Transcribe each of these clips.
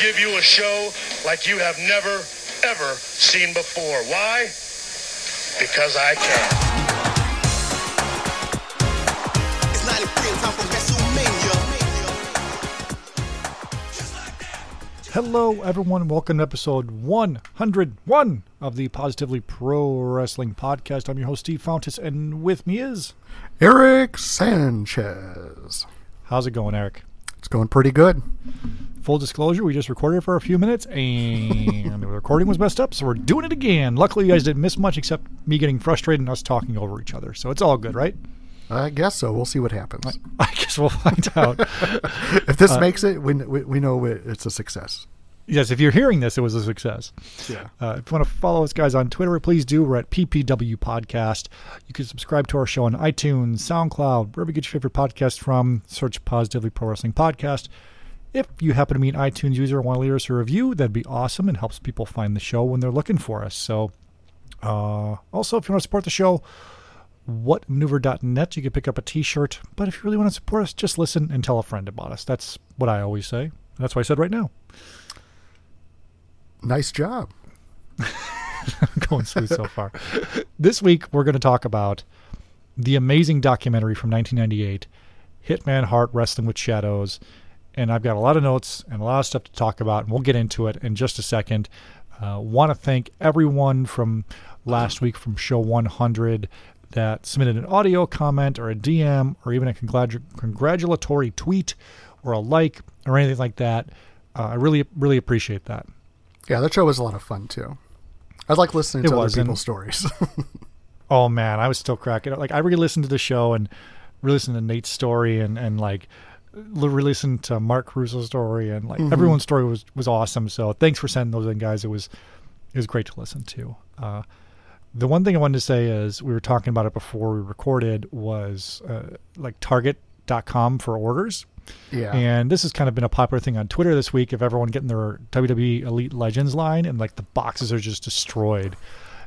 give you a show like you have never, ever seen before. Why? Because I can. It's 93 and time for WrestleMania. Hello, everyone. Welcome to episode 101 of the Positively Pro Wrestling Podcast. I'm your host, Steve Fountas, and with me is. Eric Sanchez. How's it going, Eric? It's going pretty good. Full disclosure, we just recorded for a few minutes and the recording was messed up, so we're doing it again. Luckily, you guys didn't miss much except me getting frustrated and us talking over each other. So it's all good, right? I guess so. We'll see what happens. I guess we'll find out. If this makes it, we, we, we know it's a success. yes, if you're hearing this, it was a success. Yeah. Uh, if you want to follow us, guys, on Twitter, please do. We're at PPW Podcast. You can subscribe to our show on iTunes, SoundCloud, wherever you get your favorite podcast from. Search Positively Pro Wrestling Podcast. If you happen to be an iTunes user and want to leave us a review, that'd be awesome and helps people find the show when they're looking for us. So, uh, also, if you want to support the show, whatmaneuver.net, you can pick up a t shirt. But if you really want to support us, just listen and tell a friend about us. That's what I always say. That's what I said right now. Nice job. going smooth so far. This week, we're going to talk about the amazing documentary from 1998, Hitman Hart Wrestling with Shadows. And I've got a lot of notes and a lot of stuff to talk about, and we'll get into it in just a second. Uh, Want to thank everyone from last week from show 100 that submitted an audio comment or a DM or even a congratu- congratulatory tweet or a like or anything like that. Uh, I really, really appreciate that. Yeah, that show was a lot of fun too. I like listening It to other people's stories. Oh man, I was still cracking up. Like I re-listened to the show and re-listened to Nate's story and and like li- re-listened to Mark Crusoe's story and like everyone's story was was awesome. So thanks for sending those in, guys. It was it was great to listen to. Uh, the one thing I wanted to say is we were talking about it before we recorded was uh, like Target.com for orders. yeah. And this has kind of been a popular thing on Twitter this week of everyone getting their WWE Elite Legends line and like the boxes are just destroyed.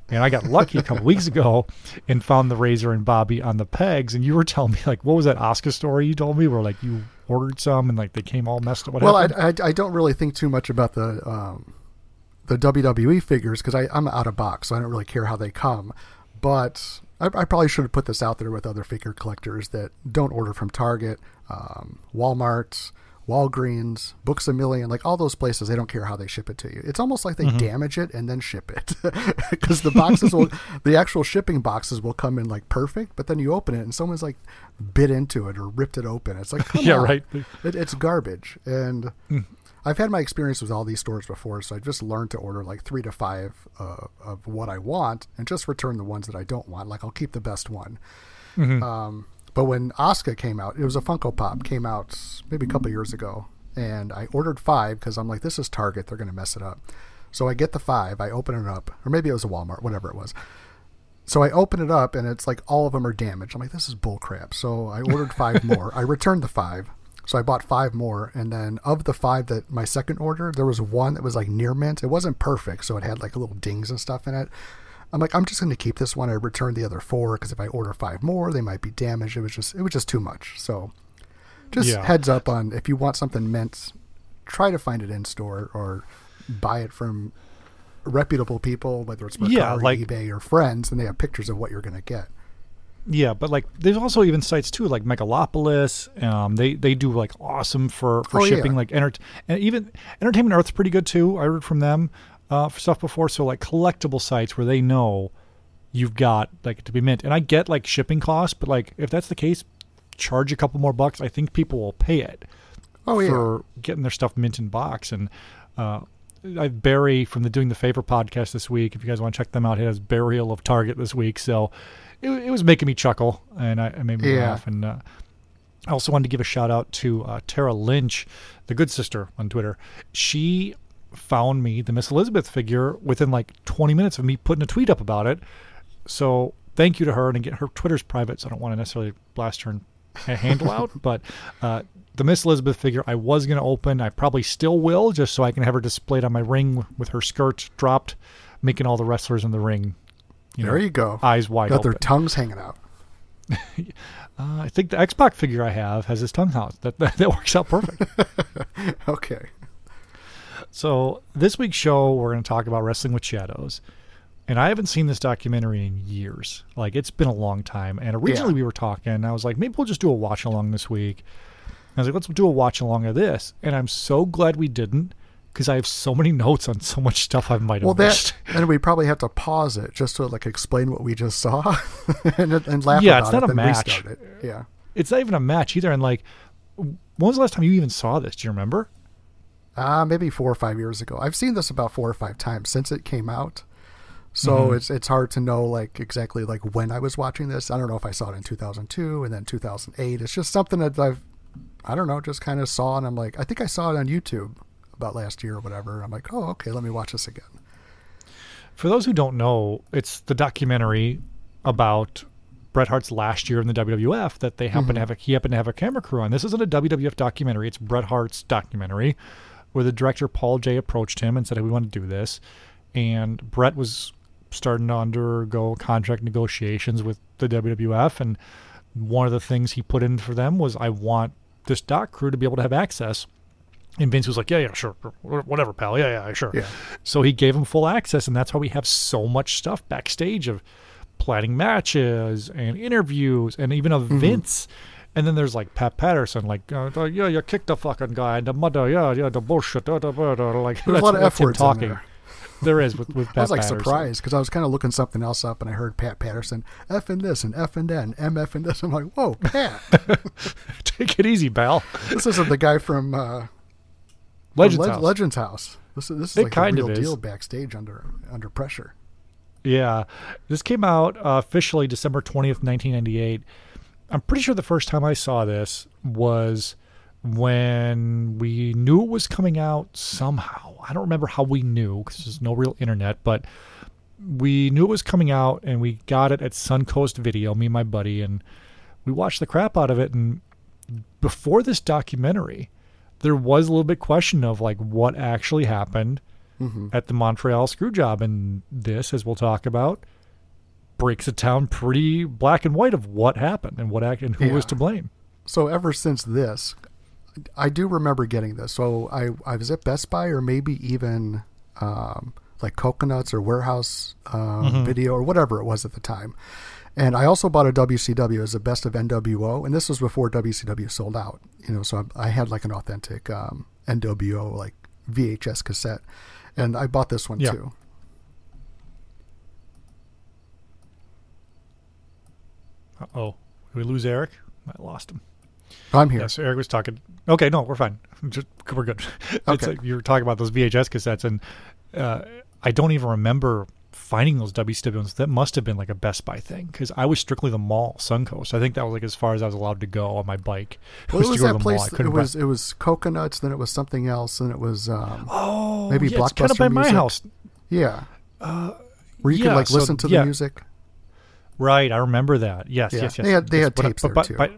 And I got lucky a couple weeks ago and found the Razor and Bobby on the pegs. And you were telling me like, what was that Oscar story you told me where like you ordered some and like they came all messed up? What well, I. I, I don't really think too much about the um, the WWE figures because I'm out of box, so I don't really care how they come. But I, I probably should have put this out there with other figure collectors that don't order from Target, um, Walmart, Walgreens, Books a Million, like all those places. They don't care how they ship it to you. It's almost like they damage it and then ship it because the boxes will, the actual shipping boxes will come in like perfect, but then you open it and someone's like bit into it or ripped it open. It's like, come Yeah, on. right. It, it's garbage. And I've had my experience with all these stores before, so I just learned to order like three to five uh, of what I want and just return the ones that I don't want. Like I'll keep the best one. Um, but when Oscar came out, it was a Funko Pop, came out maybe a couple years ago. And I ordered five because I'm like, this is Target. They're going to mess it up. So I get the five, I open it up, or maybe it was a Walmart, whatever it was. So I open it up and it's like all of them are damaged. I'm like, this is bullcrap. So I ordered five more. I returned the five. So I bought five more. And then of the five that my second order, there was one that was like near mint. It wasn't perfect. So it had like little dings and stuff in it. I'm like, I'm just going to keep this one. I returned the other four because if I order five more, they might be damaged. It was just, it was just too much. So just Yeah. heads up on if you want something mint, try to find it in store or buy it from reputable people, whether it's Mercari, Yeah, like- eBay, or friends, and they have pictures of what you're going to get. Yeah, but like there's also even sites too, like Megalopolis. Um, they they do like awesome for for Oh, yeah. shipping. Like enter and even Entertainment Earth's pretty good too. I heard from them uh, for stuff before. So like collectible sites where they know you've got like to be mint. And I get like shipping costs, but like if that's the case, charge a couple more bucks. I think people will pay it Oh, yeah. for getting their stuff mint in box. And uh, I Barry from the Doing the Favor podcast this week. If you guys want to check them out, he has Burial of Target this week. So it, it was making me chuckle and I, it made me Yeah. laugh. And uh, I also wanted to give a shout out to uh, Tara Lynch, the good sister on Twitter. She found me the Miss Elizabeth figure within like 20 minutes of me putting a tweet up about it. So thank you to her. And again, her Twitter's private, so I don't want to necessarily blast her ha- handle out. But uh, the Miss Elizabeth figure I was going to open. I probably still will, just so I can have her displayed on my ring with her skirt dropped, making all the wrestlers in the ring. You there you go. Eyes wide Got their tongues hanging out. Uh, I think the Xbox figure I have has his tongue out. That, that that works out perfect. Okay. So this week's show, we're going to talk about Wrestling with Shadows, and I haven't seen this documentary in years. Like it's been a long time. And originally Yeah. we were talking. I was like, maybe we'll just do a watch along this week. I was like, let's do a watch along of this. And I'm so glad we didn't because I have so many notes on so much stuff I might have Well, missed. that and we probably have to pause it just to like explain what we just saw and, and laugh Yeah, it's not it, a match. it. Yeah. It's not even a match either. And like, when was the last time you even saw this? Do you remember? Uh, maybe four or five years ago. I've seen this about four or five times since it came out. So Mm-hmm. it's it's hard to know like exactly like when I was watching this. I don't know if I saw it in 2002 and then 2008. It's just something that I've I don't know, just kind of saw and I'm like, I think I saw it on YouTube about last year or whatever. I'm like, oh, okay, let me watch this again. For those who don't know, it's the documentary about Bret Hart's last year in the WWF that they happen to have a he happened to have a camera crew on. This isn't a WWF documentary; it's Bret Hart's documentary, where the director Paul Jay approached him and said, hey, "We want to do this," and Bret was starting to undergo contract negotiations with the WWF, and one of the things he put in for them was, "I want this doc crew to be able to have access." And Vince was like, "Yeah, yeah, sure, whatever, pal. Yeah, yeah, sure." Yeah. So he gave him full access, and that's why we have so much stuff backstage of planning matches and interviews, and even mm-hmm. of Vince. And then there's like Pat Patterson, like, uh, yeah, you kicked the fucking guy, and the mother, yeah, yeah, the bullshit, uh, uh, uh, uh, like There's a lot of F words in talking. there. There is with with Pat I was like Patterson. surprised because I was kind of looking something else up and I heard Pat Patterson F and this and F and that and MF and this. I'm like, whoa, Pat. Take it easy, pal. this isn't the guy from uh, Legends from House. Legends House. This is this is It like kind the of real is. deal backstage under under pressure. Yeah. This came out uh, officially December 20th, 1998. I'm pretty sure the first time I saw this was when we knew it was coming out somehow. I don't remember how we knew because there's no real internet, but we knew it was coming out and we got it at Suncoast Video, me and my buddy, and we watched the crap out of it. And before this documentary, there was a little bit question of like what actually happened mm-hmm. at the Montreal screw job. And this, as we'll talk about, breaks it down pretty black and white of what happened and what act and who was to blame. So ever since this, I do remember getting this. So I I was at Best Buy or maybe even um, like Coconuts or Warehouse um, Mm-hmm. Video or whatever it was at the time. And I also bought a WCW as the best of NWO, and this was before WCW sold out. You know, so I, I had like an authentic um, NWO like VHS cassette, and I bought this one Yeah. too. Oh. Did we lose Eric? I lost him. I'm here. Yes, Eric was talking. Okay, no, we're fine. Just we're good. It's Okay. like you were talking about those VHS cassettes, and uh, I don't even remember finding those WCW ones. That must have been like a Best Buy thing because I was strictly the mall, Suncoast. I think that was like as far as I was allowed to go on my bike. Well, it was that place. It was it was Coconuts, then it was something else, and it was um, oh, maybe yeah, it's kind of Blockbuster by my house. yeah, where you yeah, could like so- listen to yeah. the music Right, I remember that. Yes, Yeah, yes, yes. they had- they had but- tapes but there, by- too. by-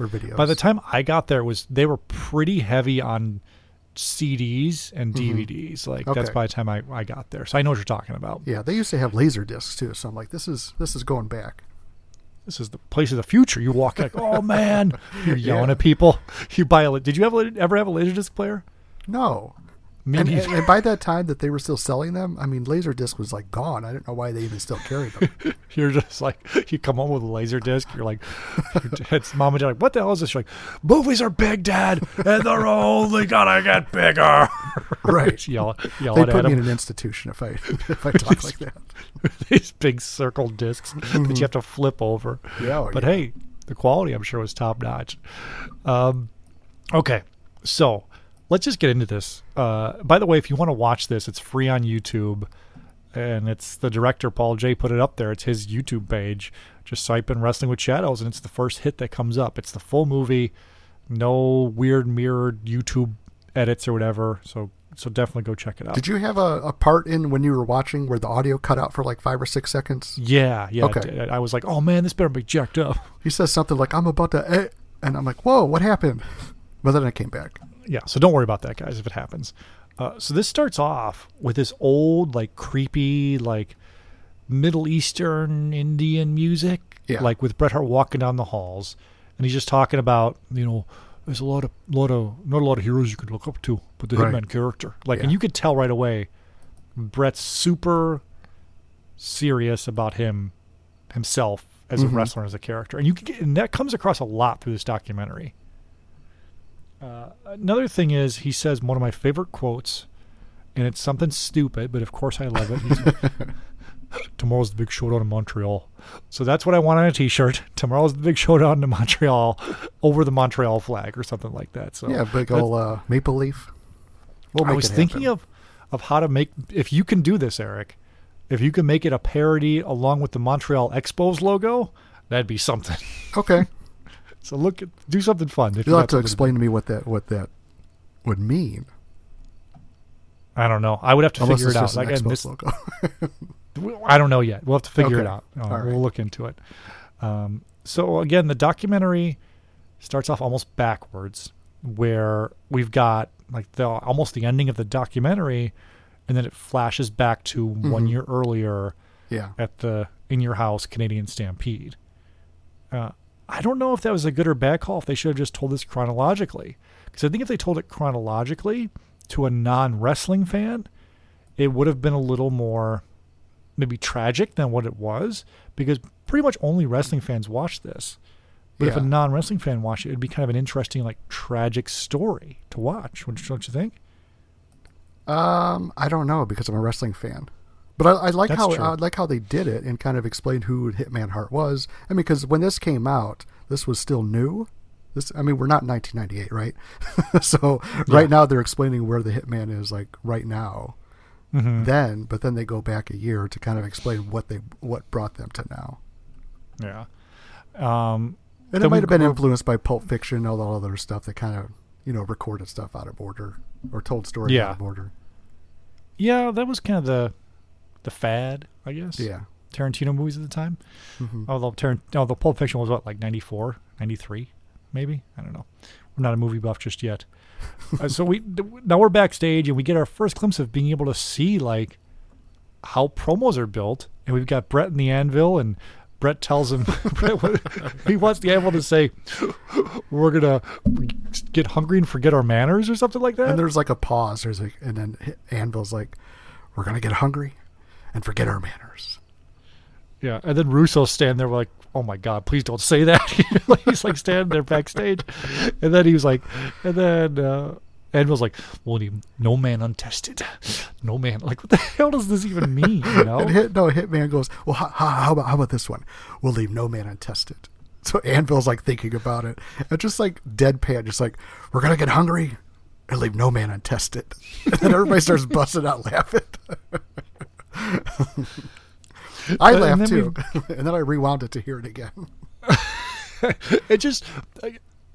or videos. By the time I got there, it was they were pretty heavy on CDs and DVDs. Like that's Mm-hmm. Okay. by the time I, I got there. So I know what you're talking about. yeah, they used to have laser discs too. So I'm like, this is this is going back. This is the place of the future. You walk like, oh man, you're yelling Yeah. at people. You buy a. Did you ever ever have a laser disc player? No, and, and, and by that time that they were still selling them, I mean, laser disc was like gone. I don't know why they even still carried them. You're just like you come home with a laser disc. You're like, dad's mom and dad like, what the hell is this? You're like, movies are big, dad, and they're only gonna get bigger. right? Yell, yell They at put me in an institution if I if I talk like that. These big circle discs that you have to flip over. Yeah, oh, but yeah. hey, the quality I'm sure was top notch. Um, okay, so let's just get into this. Uh, by the way, if you want to watch this, it's free on YouTube. and it's the director Paul Jay put it up there. It's his YouTube page. Just type in Wrestling with Shadows, and it's the first hit that comes up. It's the full movie, no weird mirrored YouTube edits or whatever. So so definitely go check it out. Did you have a, a part in when you were watching where the audio cut out for like five or six seconds? Yeah, yeah. Okay. I was like, oh man, this better be jacked up. He says something like, I'm about to, eh, and I'm like, whoa, what happened? But then it came back. Yeah, so don't worry about that, guys, if it happens. Uh, so this starts off with this old, like creepy, like Middle Eastern Indian music, Yeah. like with Bret Hart walking down the halls, and he's just talking about, you know, there's a lot of, lot of, not a lot of heroes you could look up to, but the Right. Hitman character, like, and you could tell right away, Bret's super serious about him, himself as Mm-hmm. a wrestler, as a character, and you can get, and that comes across a lot through this documentary. Uh, another thing is he says one of my favorite quotes, and it's something stupid, but of course I love it. He's, Tomorrow's the big showdown in Montreal. So that's what I want on a T-shirt. Tomorrow's the big showdown in Montreal, over the Montreal flag or something like that. So Yeah, big old uh, maple leaf. We'll I was thinking of of how to make if you can do this, Eric. If you can make it a parody along with the Montreal Expos logo, that'd be something. Okay. So look, at, do something fun. If You'll have to explain to me what that what that would mean. I don't know. I would have to Unless figure it out. just an Again, Xbox this- logo. I don't know yet. We'll have to figure it out. Uh, right. We'll look into it. Um, so again, the documentary starts off almost backwards, where we've got like the almost the ending of the documentary, and then it flashes back to one year earlier yeah. at the in your house Canadian Stampede. Uh, I don't know if that was a good or bad call. If they should have just told this chronologically, because I think if they told it chronologically to a non wrestling fan, it would have been a little more maybe tragic than what it was. Because pretty much only wrestling fans watch this. But if a non wrestling fan watched it, it'd be kind of an interesting, like tragic story to watch. Don't you think? Um, I don't know because I'm a wrestling fan, but I, I like That's how true. I like how they did it and kind of explained who Hitman Hart was. I mean, because when this came out, this was still new. This, I mean, we're not 1998, right? so right now they're explaining where the Hitman is, like right now. Mm-hmm. Then, but then they go back a year to kind of explain what they what brought them to now. Yeah. Um, And it might have been influenced by Pulp Fiction, and all the other stuff that kind of you know recorded stuff out of order or told stories Yeah. out of order. Yeah, that was kind of the the fad, I guess. Yeah. Tarantino movies at the time. Mhm. Although Tarant- although Pulp Fiction was what like 94, 93, maybe. I don't know. We're not a movie buff just yet. uh, so we now we're backstage and we get our first glimpse of being able to see like how promos are built, and we've got Bret in the anvil and. Bret tells him Bret, he wants the anvil to say, "We're gonna get hungry and forget our manners" or something like that. And there's like a pause. There's like, and then Anvil's like, "We're gonna get hungry and forget our manners." Yeah, and then Russo stand there like, "Oh my God, please don't say that." He's like standing there backstage, and then he was like, and then uh, Anvil's like, "Well, no man untested, no man." Like, what the hell does this even mean? You know? And hit, no, Hitman goes, "Well, how, how about how about this one? We'll leave no man untested." So Anvil's like thinking about it, and just like deadpan, just like, "We're gonna get hungry and leave no man untested." And then everybody starts busting out laughing. I And laughed then too, and then I rewound it to hear it again. it just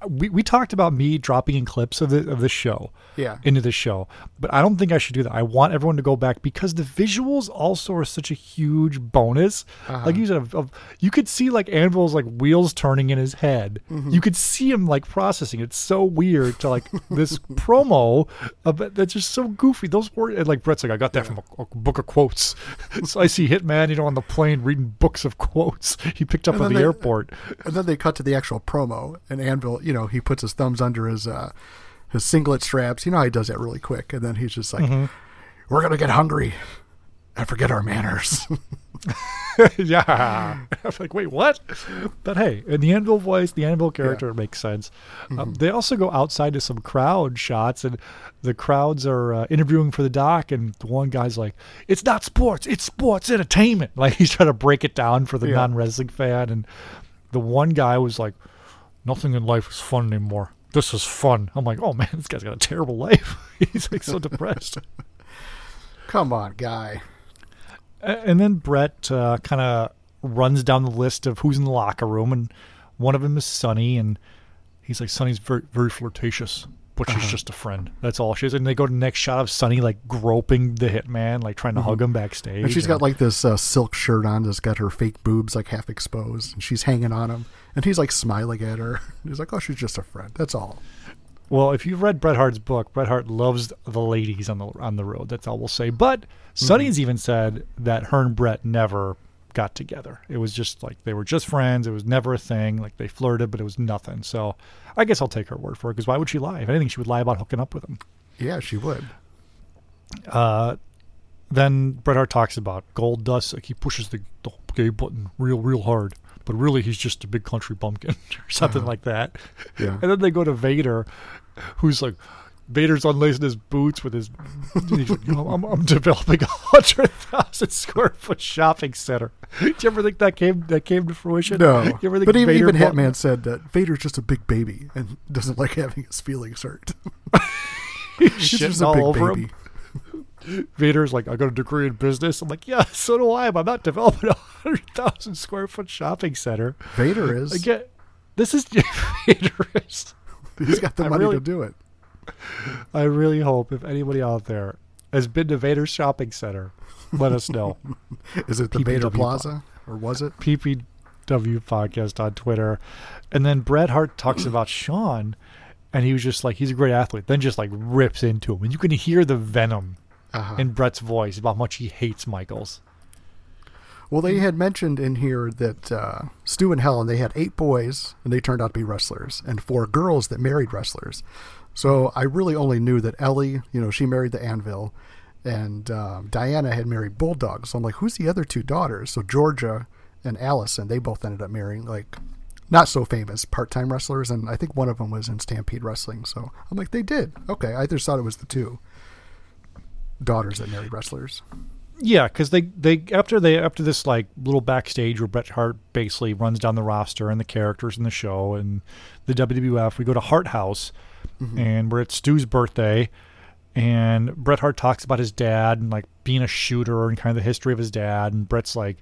we we talked about me dropping in clips of the of the show. Yeah. into the show. But i don't think i should do that. I want everyone to go back because the visuals also are such a huge bonus. Uh-huh. like you said of, of- you could see like anvil's like wheels turning in his head. Mm-hmm. you could see him like processing. It's so weird to like this promo of, that's just so goofy. Those were and like brett's like i got that from a, a book of quotes. So i see hitman you know on the plane reading books of quotes. He picked up And at the they- airport. And then they cut to the actual promo, and Anvil, you know, he puts his thumbs under his uh, his singlet straps. You know how he does that really quick, and then he's just like, Mm-hmm. "We're gonna get hungry and forget our manners." yeah. I'm like, wait, what? But hey, in the Anvil voice, the Anvil character it makes sense. Mm-hmm. Um, they also go outside to some crowd shots, and the crowds are uh, interviewing for the doc, and the one guy's like, "It's not sports, it's sports entertainment." Like he's trying to break it down for the Yeah. non wrestling fan, and the one guy was like, "Nothing in life is fun anymore. This is fun." I'm like, "Oh man, this guy's got a terrible life. he's like so depressed." Come on, guy. And then Bret uh, kind of runs down the list of who's in the locker room, and one of them is Sunny, and he's like, Sunny's very, very flirtatious, but Uh-huh. she's just a friend. That's all she is. And they go to the next shot of Sunny like groping the hitman, like trying to hug him backstage. Mm-hmm. And she's got like this uh, silk shirt on that's got her fake boobs like half exposed, and she's hanging on him, and he's like smiling at her. He's like, "Oh, she's just a friend. That's all." Well, if you've read Bret Hart's book, Bret Hart loves the ladies on the on the road. That's all we'll say. But Sunny's mm-hmm. even said that her and Bret never got together. It was just like they were just friends. It was never a thing. Like they flirted, but it was nothing. So I guess I'll take her word for it because why would she lie? If anything, she would lie about hooking up with him. Yeah, she would. Uh, then Bret Hart talks about Gold Dust. Like he pushes the, the gay button real, real hard. But really, he's just a big country bumpkin or something uh-huh. like that. Yeah. And then they go to Vader, who's like, Vader's unlacing his boots with his. he's like, you know, I'm, I'm developing a hundred thousand square foot shopping center. Do you ever think that came that came to fruition? No, You ever think but even, Vader even bought- Hitman said that Vader's just a big baby and doesn't like having his feelings hurt. He's just a all big over baby. him? Vader's like, I got a degree in business. I'm like, yeah, so do I. But I'm not developing a hundred thousand square foot shopping center. Vader is. Again, this is Vader is. He's got the I money really- to do it. I really hope if anybody out there has been to Vader's shopping center, let us know. Is it the PPW Vader Plaza or was it? PPW podcast on Twitter. And then Bret Hart talks about Shawn, and he was just like, he's a great athlete. Then just like rips into him. And you can hear the venom Uh-huh. in Bret's voice about how much he hates Michaels. Well, they had mentioned in here that uh, Stu and Helen they had eight boys and they turned out to be wrestlers, and four girls that married wrestlers. So I really only knew that Ellie, you know, she married the Anvil, and um, Diana had married Bulldog. So I'm like, who's the other two daughters? So Georgia and Allison, they both ended up marrying like not so famous part-time wrestlers, and I think one of them was in Stampede Wrestling. So I'm like, they did okay. I just thought it was the two daughters that married wrestlers. Yeah, because they they after they after this like little backstage where Bret Hart basically runs down the roster and the characters in the show and the WWF, we go to Hart House, mm-hmm. and we're at Stu's birthday, and Bret Hart talks about his dad and like being a shooter and kind of the history of his dad, and Bret's like,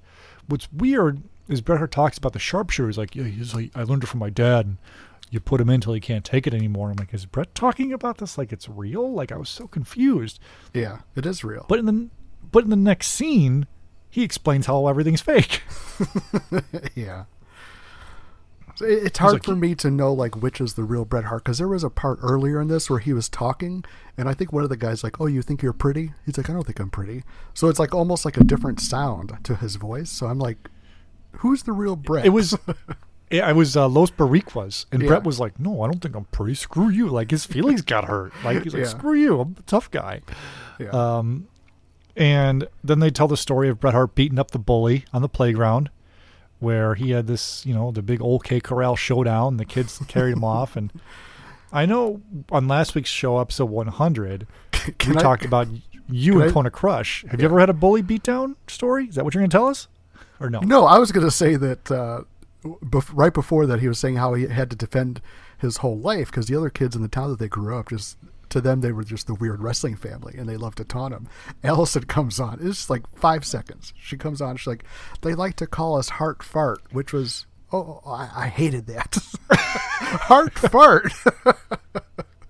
what's weird is Bret Hart talks about the sharpshooter. He's like, yeah, he's like, I learned it from my dad. And, you put him in until he can't take it anymore. I'm like, is Bret talking about this like it's real? Like I was so confused. Yeah, it is real. But in the but in the next scene, he explains how everything's fake. Yeah. So it- It's hard like- for me to know like which is the real Bret Hart because there was a part earlier in this where he was talking, and I think one of the guys like, "Oh, you think you're pretty?" He's like, "I don't think I'm pretty." So it's like almost like a different sound to his voice. So I'm like, "Who's the real Bret?" It was, I was uh, Los Boricuas, and Yeah. Bret was like, "No, I don't think I'm pretty. Screw you!" Like his feelings got hurt. Like he's like, Yeah. "Screw you! I'm a tough guy." yeah. Um, and then they tell the story of Bret Hart beating up the bully on the playground, where he had this, you know, the big old K Corral showdown. The kids carried him off, and I know on last week's show, episode 100, we I- talked about you and I- Kona Crush. Have you ever had a bully beatdown story? Is that what you're going to tell us, or no? No, I was going to say that uh, right before that, he was saying how he had to defend his whole life because the other kids in the town that they grew up just. To them, they were just the weird wrestling family, and they loved to taunt him. Allison comes on. It's like five seconds. She comes on. She's like, "They like to call us Hart Fart," which was, oh, oh I, I hated that. Hart Fart.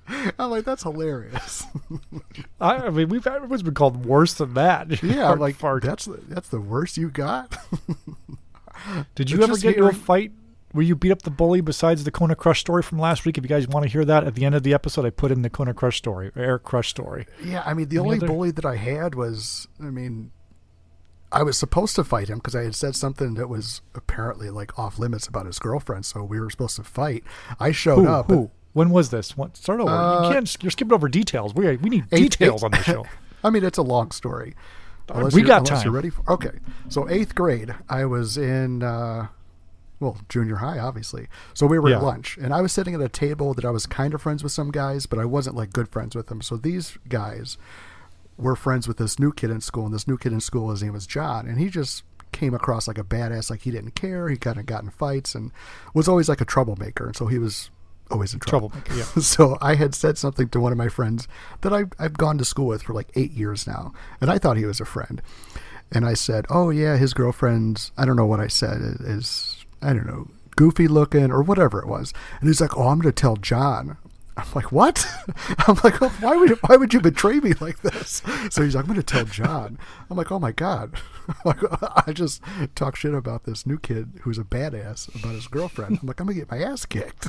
I'm like, that's hilarious. I, I mean, we've everyone's been called worse than that. Yeah, I'm like fart. that's the, that's the worst you got. Did you ever get into a fight where you beat up the bully besides the Kona Crush story from last week? If you guys want to hear that at the end of the episode, I put in the Kona Crush story, Eric Crush story. Yeah, I mean, the Any only other- bully that I had was, I mean, I was supposed to fight him because I had said something that was apparently like off limits about his girlfriend, so we were supposed to fight. I showed Who? up. Who? When was this? What, start over. Uh, you can't. You're skipping over details. We we need details eighth- on the show. I mean, it's a long story. Unless we got time. You're ready for? Okay, so eighth grade, I was in. Uh, well, junior high, obviously. So we were Yeah. at lunch, and I was sitting at a table that I was kind of friends with some guys, but I wasn't like good friends with them. So these guys were friends with this new kid in school, and this new kid in school, his name was John, and he just came across like a badass, like he didn't care. He kind of got in fights and was always like a troublemaker, and so he was always in trouble. Troublemaker, yeah. so I had said something to one of my friends that I've, I've gone to school with for like eight years now, and I thought he was a friend. and I said, "Oh yeah, his girlfriend's I don't know what I said is, I don't know goofy looking or whatever it was." And he's like, "Oh, I'm going to tell John." I'm like, "What?" I'm like, oh, "Why would why would you betray me like this?" So he's like, "I'm going to tell John." I'm like, "Oh my god." Like, I just talk shit about this new kid who's a badass about his girlfriend. I'm like, I'm gonna get my ass kicked.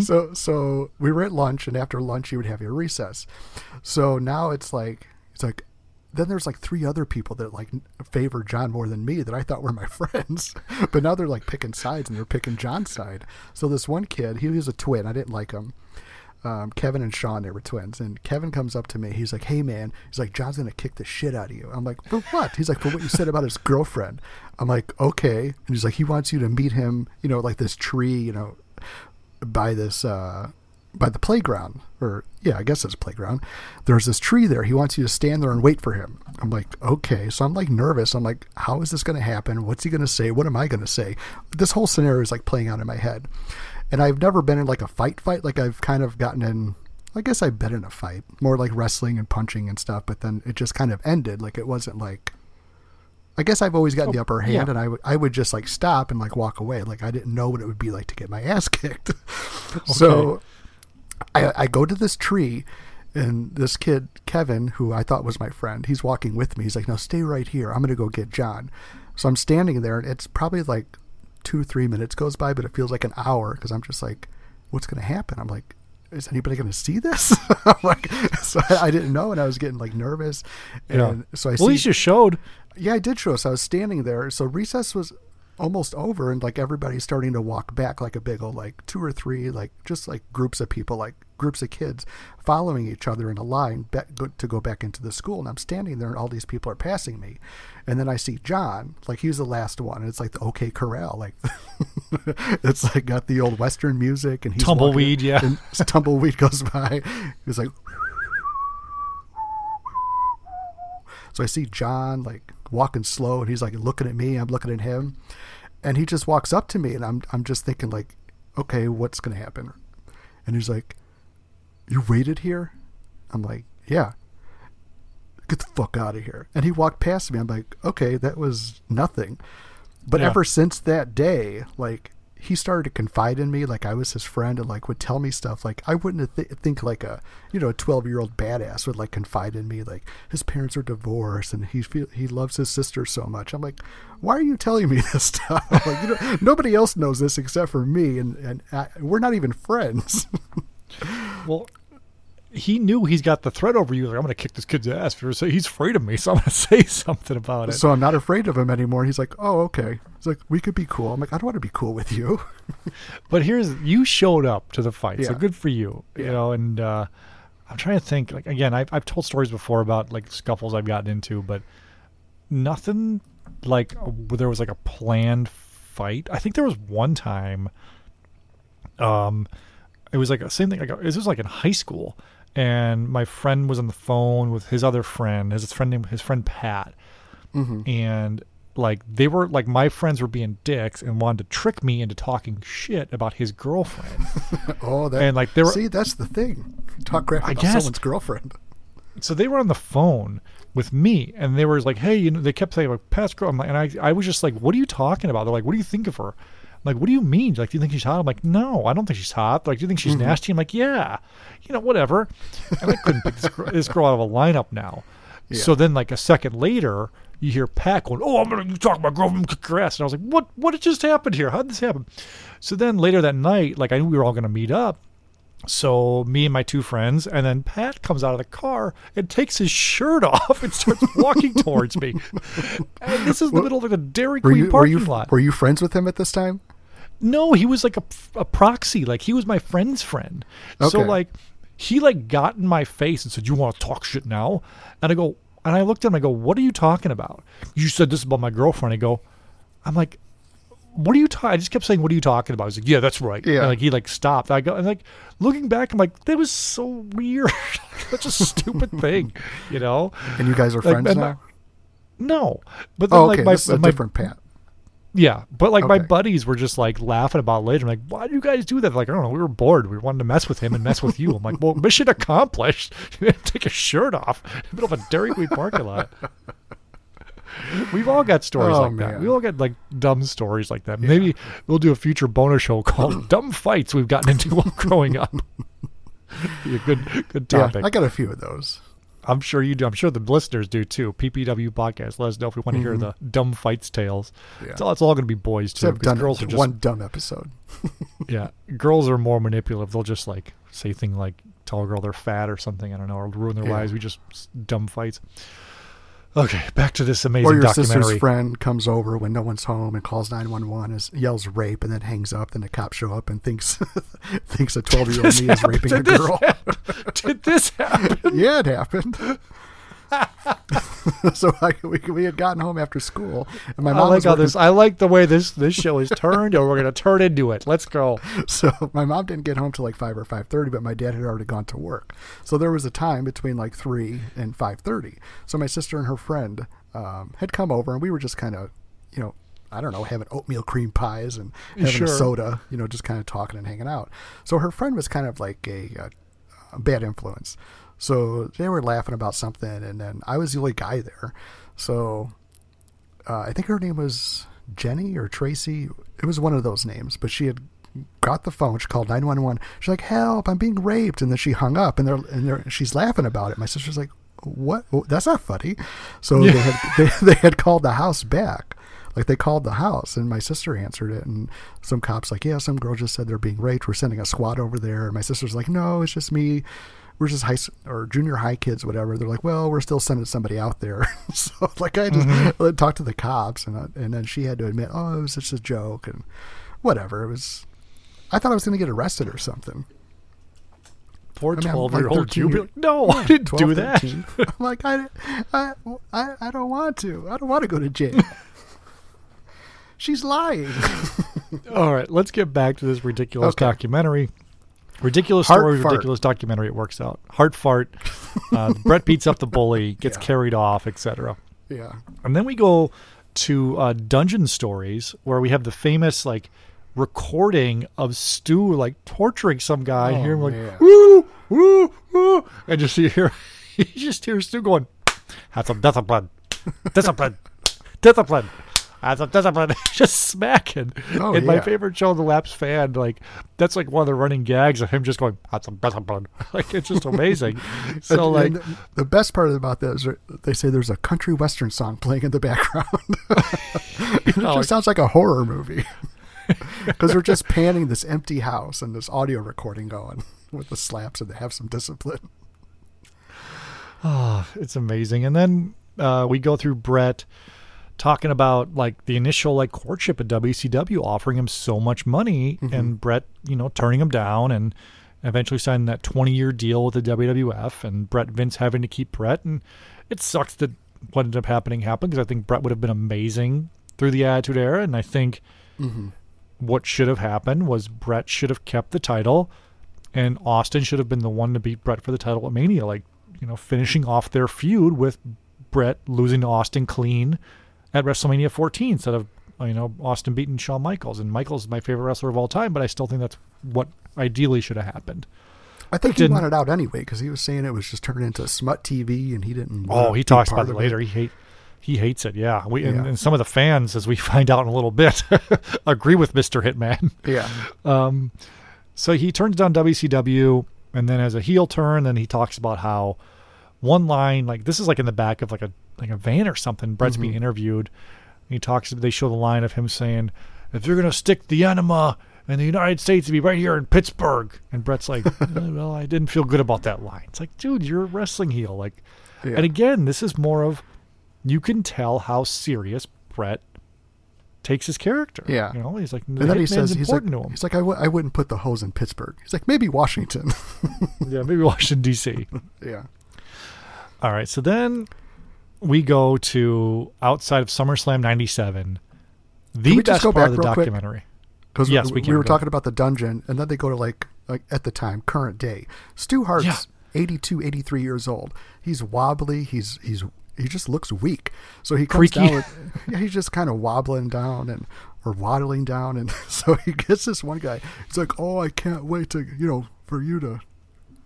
So so we were at lunch, and after lunch, you would have your recess. So now it's like it's like then there's like three other people that like favor John more than me that I thought were my friends, but now they're like picking sides and they're picking John's side. So this one kid, he was a twin. I didn't like him. Um, Kevin and Sean, they were twins, and Kevin comes up to me. He's like, "Hey, man," he's like, "John's gonna kick the shit out of you." I'm like, "For what?" He's like, "For what you said about his girlfriend." I'm like, "Okay," and he's like, "He wants you to meet him, you know, like this tree, you know, by this uh by the playground or yeah i guess it's a playground. There's this tree there. He wants you to stand there and wait for him. I'm like okay. So i'm like nervous. I'm like how is this going to happen? What's he going to say? What am i going to say? This whole scenario is like playing out in my head. And i've never been in like a fight fight. Like i've kind of gotten in i guess i've been in a fight more like wrestling and punching and stuff but then it just kind of ended. Like it wasn't like I guess I've always got the upper hand, yeah. and I would I would just like stop and like walk away. Like I didn't know what it would be like to get my ass kicked. So I, I go to this tree, and this kid Kevin, who I thought was my friend, he's walking with me. He's like, "No, stay right here. I'm gonna go get John." So I'm standing there, and it's probably like two three minutes goes by, but it feels like an hour because I'm just like, "What's gonna happen?" I'm like. Is anybody going to see this? Like, so I, I didn't know, and I was getting like nervous. And Yeah. so I well, see at least you showed. Yeah, I did show. So I was standing there. So recess was almost over, and like everybody's starting to walk back, like a big old like two or three, like just like groups of people, like groups of kids, following each other in a line to go back into the school. And I'm standing there, and all these people are passing me, and then I see John, like he's the last one. And it's like the OK Corral, like it's like got the old Western music, and he's walking- Tumbleweed, yeah. and tumbleweed goes by. He's like. So I see John like walking slow, and he's like looking at me. I'm looking at him, and he just walks up to me, and I'm I'm just thinking like, okay, what's gonna happen? And he's like, "You waited here?" I'm like, "Yeah." Get the fuck out of here! And he walked past me. I'm like, okay, that was nothing. But Yeah. ever since that day, like he started to confide in me, like I was his friend, and like would tell me stuff. Like I wouldn't th- think like a you know a twelve year old badass would like confide in me. Like his parents are divorced, and he feel he loves his sister so much. I'm like, why are you telling me this stuff? Like, you know, nobody else knows this except for me, and and I, we're not even friends. Well, he knew he's got the threat over you. Like, I'm going to kick this kid's ass. For so he's afraid of me, so I'm going to say something about it. so I'm not afraid of him anymore. He's like, oh okay. He's like, we could be cool. I'm like, I don't want to be cool with you. But here's you showed up to the fight, so good for you. You know, and uh, I'm trying to think. Like again, I've I've told stories before about like scuffles I've gotten into, but nothing like where there was like a planned fight. I think there was one time. Um, it was like a same thing. Like this was like in high school, and my friend was on the phone with his other friend, his friend named his friend Pat, mm-hmm. and like they were like my friends were being dicks and wanted to trick me into talking shit about his girlfriend. oh, that And, like, they were- see, that's the thing. Talk crap about guess- someone's girlfriend. so they were on the phone with me and they were like, "Hey, you know," they kept saying like, "Pat's girl," I'm like, and I I was just like, "What are you talking about?" They're like, "What do you think of her?" I'm like, "What do you mean? Like, do you think she's hot?" I'm like, "No, I don't think she's hot." Like, do you think she's mm-hmm. nasty? I'm like, "Yeah, you know, whatever." And I couldn't pick this girl, this girl out of a lineup now. So then, like a second later, you hear Pat going, "Oh, I'm gonna you talk about girlfriend kick ass," and I was like, "What? What just happened here? How did this happen?" So then later that night, like I knew we were all gonna meet up. So me and my two friends, and then Pat comes out of the car and takes his shirt off and starts walking towards me. And this is the middle of like a Dairy Were Queen you were parking you lot. were you friends with him at this time? No, he was like a, a proxy. Like he was my friend's friend. Okay. So like he like got in my face and said, "You want to talk shit now?" And I go, and I looked at him. I go, "What are you talking about?" You said this about my girlfriend. I go, I'm like, "What are you talking?" I just kept saying, "What are you talking about?" He's like, "Yeah, that's right." Yeah. And like he like stopped. I go and like looking back, I'm like, "That was so weird. Such a stupid thing," you know? And you guys are friends and- now? No, but then Oh, like okay. my this is a my different Pat. Yeah, but like my buddies were just like laughing about later. I'm like, why do you guys do that? Like, I don't know. We were bored. We wanted to mess with him and mess with you. I'm like, well, mission accomplished. Take a shirt off in the middle of a Dairy Queen parking lot. We've all got stories Oh, like that. We all got like dumb stories like that. Maybe we'll do a future bonus show called "Dumb Fights We've Gotten Into While Growing Up." Be a good, good Yeah, topic. I got a few of those. I'm sure you do. I'm sure the listeners do too. PPW podcast. Let us know if we want to hear the dumb fights tales. Mm-hmm. Yeah. It's all, it's all going to be boys too. So I've because done girls are just one dumb episode. yeah. Girls are more manipulative. They'll just like say thing like tell a girl they're fat or something. I don't know, or ruin their Yeah. lives. We just dumb fights. Okay, back to this amazing Or your documentary. sister's friend comes over when no one's home and calls 911 and yells rape and then hangs up. Then the cops show up and thinks thinks a 12 year old me is raping a Did this girl. Did this happen? yeah, it happened. so I, we, we had gotten home after school and my mom. I like how this. I like the way this this show is turned, or we're gonna turn into it. Let's go. so my mom didn't get home till like 5 or 5.30 but my dad had already gone to work so there was a time between like 3 and 5.30 so my sister and her friend um, had come over and we were just kind of you know i don't know having oatmeal cream pies and having Sure. a soda you know just kind of talking and hanging out so her friend was kind of like a, uh a bad influence so they were laughing about something and then i was the only guy there so uh, I think her name was Jenny or Tracy. It was one of those names, but she had got the phone. She called nine one one. She's like, "Help! I'm being raped!" And then she hung up, and they're and they're, she's laughing about it. My sister's like, "What? Oh, That's not funny." So they had they, they had called the house back. Like they called the house, and my sister answered it, and some cops like, "Yeah, some girl just said they're being raped. We're sending a squad over there." And my sister's like, "No, it's just me." We're just high or junior high kids, whatever. They're like, well, we're still sending somebody out there. so like, I just Mm-hmm. talked to the cops, and uh, and then she had to admit, oh, it was just a joke, and whatever. It was. I thought I was going to get arrested or something. Poor I mean, twelve year old 13 you. be year- like, No, I didn't 12, do that. I'm like, I, I, I, I don't want to. I don't want to go to jail. She's lying. All right, let's get back to this ridiculous Okay. documentary. Ridiculous Heart story, fart. ridiculous documentary. It works out. Hart fart. Uh, Bret beats up the bully, gets Yeah. carried off, etc. yeah. And then we go to uh, Dungeon Stories, where we have the famous like recording of Stu like torturing some guy. Oh, here, like woo, woo, woo, and just you hear, you just hear Stu going, "Have some discipline, discipline, discipline." Some discipline, just smacking. Oh, and my favorite show, The Laps Fan, like that's like one of the running gags of him just going, "Have some discipline." Like it's just amazing. so And- like, and the, best part about that is they say there's a country western song playing in the background. it know, like- just sounds like a horror movie because they're just panning this empty house and this audio recording going with the slaps and they have some discipline. it's amazing. And then uh, we go through Bret talking about like the initial like courtship at WCW, offering him so much money, mm-hmm. and Bret, you know, turning him down, and eventually signing that twenty year deal with the WWF, and Bret Vince having to keep Bret, and it sucks that what ended up happening happened because I think Bret would have been amazing through the Attitude Era, and I think mm-hmm. what should have happened was Bret should have kept the title, and Austin should have been the one to beat Bret for the title at Mania, like you know, finishing off their feud with Bret losing to Austin clean at WrestleMania 14 instead of you know Austin beating Shawn Michaels. And Michaels is my favorite wrestler of all time, but I still think that's what ideally should have happened. I think he wanted out anyway because he was saying it was just turned into smut TV and he didn't. Oh, he talks about it later. He hate he hates it. Yeah, we And, Yeah. and some of the fans, as we find out in a little bit, agree with Mister Hitman. Yeah. Um, So he turns down WCW, and then as a heel turn, then he talks about how one line, like this is like in the back of like a like a van or something. Bret's being interviewed. He talks. They show the line of him saying, "If you're gonna stick the enema in the United States, it'd be right here in Pittsburgh." And Bret's like, "Uh, "Well, I didn't feel good about that line." It's like, dude, you're a wrestling heel. Like, Yeah. and again, this is more of you can tell how serious Bret takes his character. Yeah. you know, he's like, And then he says, he's like, important to him. he's like, I w- I wouldn't put the hose in Pittsburgh. He's like, maybe Washington. yeah, maybe Washington D.C. yeah. All right, so then we go to outside of SummerSlam '97, the we just best part of the documentary. Because Yes, we, we can were talking about the dungeon, and then they go to like, like at the time, current day. Stu Hart's Yeah. 82, 83 years old. He's wobbly. He's he's he just looks weak. So he comes Creaky. down. With, yeah, he's just kind of wobbling down and or waddling down, and so he gets this one guy. He's like, "Oh, I can't wait to you know for you to,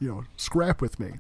you know, scrap with me."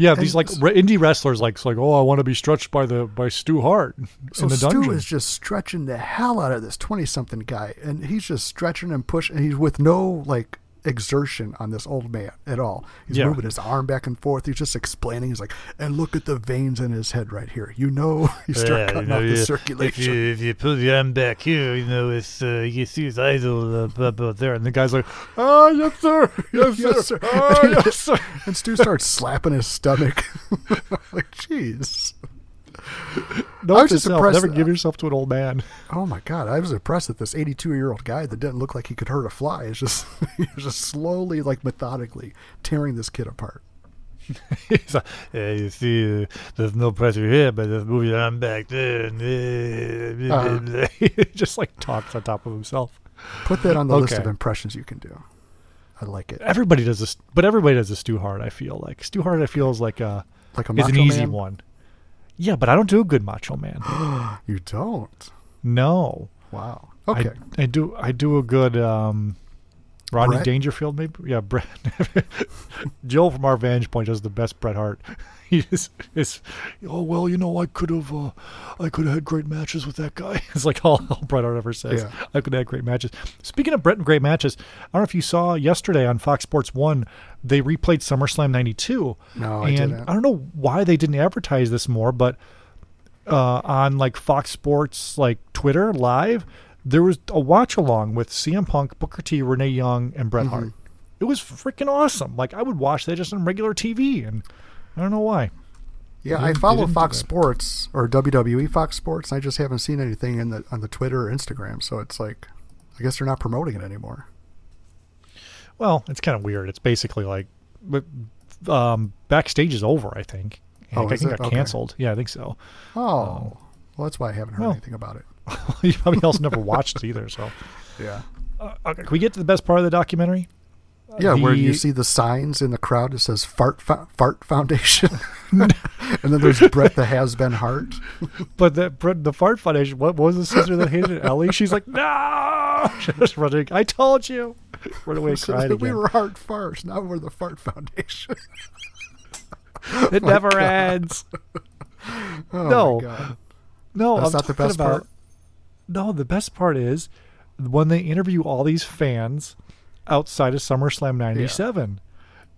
Yeah, these like indie wrestlers like it's like, oh, I want to be stretched by the by Stu Hart So in the dungeon. Stu is just stretching the hell out of this twenty-something guy, and he's just stretching and pushing. And he's with no like exertion on this old man at all. He's Yeah. moving his arm back and forth. He's just explaining. He's like, and look at the veins in his head right here. You know, you start cutting off the circulation. If you, if you put your arm back here, you know, it's uh, you see his idol uh, blah, blah, there, and the guy's like, "Oh yes, sir, yes, Yes, sir, sir. oh yes, sir." and Stu starts slapping his stomach. like, jeez. Note I was just impressed- Never give yourself to an old man. Oh my god, I was impressed that this 82 year old guy that didn't look like he could hurt a fly is just was just slowly, like methodically, tearing this kid apart. He's like, yeah, you see, uh, there's no pressure here, but there's moving arm back there, and uh, blah, blah, blah." he just like talks on top of himself. Put that on the list of impressions you can do. I like it. Everybody does this, but everybody does a Stu Hart. I feel like Stu Hart. I feel is like a Like a is an easy Man? one. Yeah, but I don't do a good Macho Man. You don't. no. Wow. Okay. I, I do. I do a good um, Rodney Bret? Dangerfield, maybe. Yeah, Bret. Joe from our vantage point does the best Bret Hart. He is, is oh well, you know, I could have, uh, I could have had great matches with that guy. It's like all, all Bret Hart ever says. Yeah. I could have had great matches. Speaking of Bret and great matches, I don't know if you saw yesterday on Fox Sports One, they replayed SummerSlam '92. No, I and didn't. I don't know why they didn't advertise this more, but uh, on like Fox Sports like Twitter live, there was a watch along with CM Punk, Booker T, Renee Young, and Bret Hart. It was freaking awesome. Like I would watch that just on regular TV, and I don't know why. Yeah, I follow Fox. Sports or WWE Fox Sports. And I just haven't seen anything in the on the Twitter or Instagram. So it's like, I guess they're not promoting it anymore. Well, it's kind of weird. It's basically like, but um, backstage is over. I think. Oh, Like, I is think it? got Okay. canceled. Yeah, I think so. Oh, well, that's why I haven't heard well. anything about it. you probably also never watched it either. So, Yeah. uh, okay, can we get to the best part of the documentary? Yeah, where you see the signs in the crowd that says "Fart Fo- Fart Foundation," and then there's Bret the Has Been Hart. But the Brit- the fart foundation. What, what was the sister that hated it? Ellie. She's like, no. She's running. I told you. Run away, cried we were Hart Farts. Now we're the Fart Foundation. It never ends. Oh No. my god, No, that's I'm not the talking best about, part. No, the best part is when they interview all these fans outside of SummerSlam '97.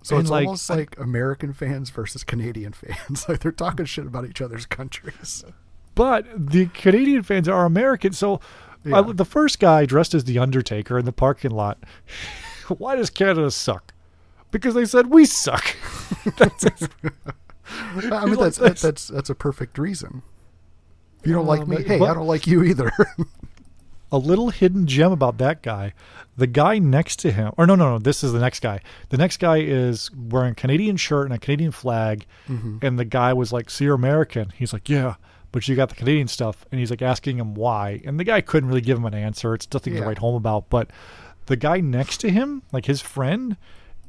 So And, it's like, almost like American fans versus Canadian fans. like they're talking shit about each other's countries. But the Canadian fans are American, so Yeah. I- the first guy dressed as the Undertaker in the parking lot. Why does Canada suck? Because they said we suck. That's. I mean, like that's that, that's that's a perfect reason. If you don't like me, hey, I don't like you either. a little hidden gem about that guy. The guy next to him, or no, no, no, this is the next guy. The next guy is wearing a Canadian shirt and a Canadian flag, mm-hmm. and the guy was like, "So you're American?" He's like, "Yeah." But you got the Canadian stuff, and he's like asking him why, and the guy couldn't really give him an answer. It's nothing to write home about. But the guy next to him, like his friend,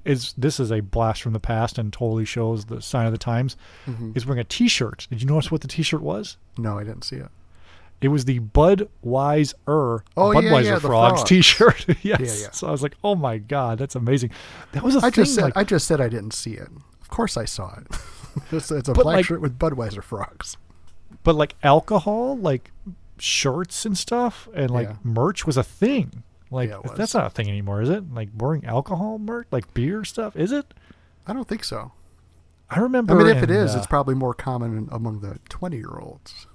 is this is a blast from the past and totally shows the sign of the times. Mm-hmm. Is wearing a T-shirt. Did you notice what the T-shirt was? no, I didn't see it. It was the Budweiser Oh, yeah, Budweiser yeah, the Frogs frogs. T-shirt. yes. Yeah, yeah. So I was like, "Oh my god, that's amazing." That was a I thing. just said like, I just said I didn't see it. Of course I saw it. it's, it's a black like- shirt with Budweiser frogs. but like alcohol, like shirts and stuff, and like Yeah. merch was a thing. Like Yeah, it that's not a thing anymore, is it? Like wearing alcohol merch, like beer stuff, is it? I don't think so. I remember. I mean, if it in, is, uh, it's probably more common among the twenty-year-olds.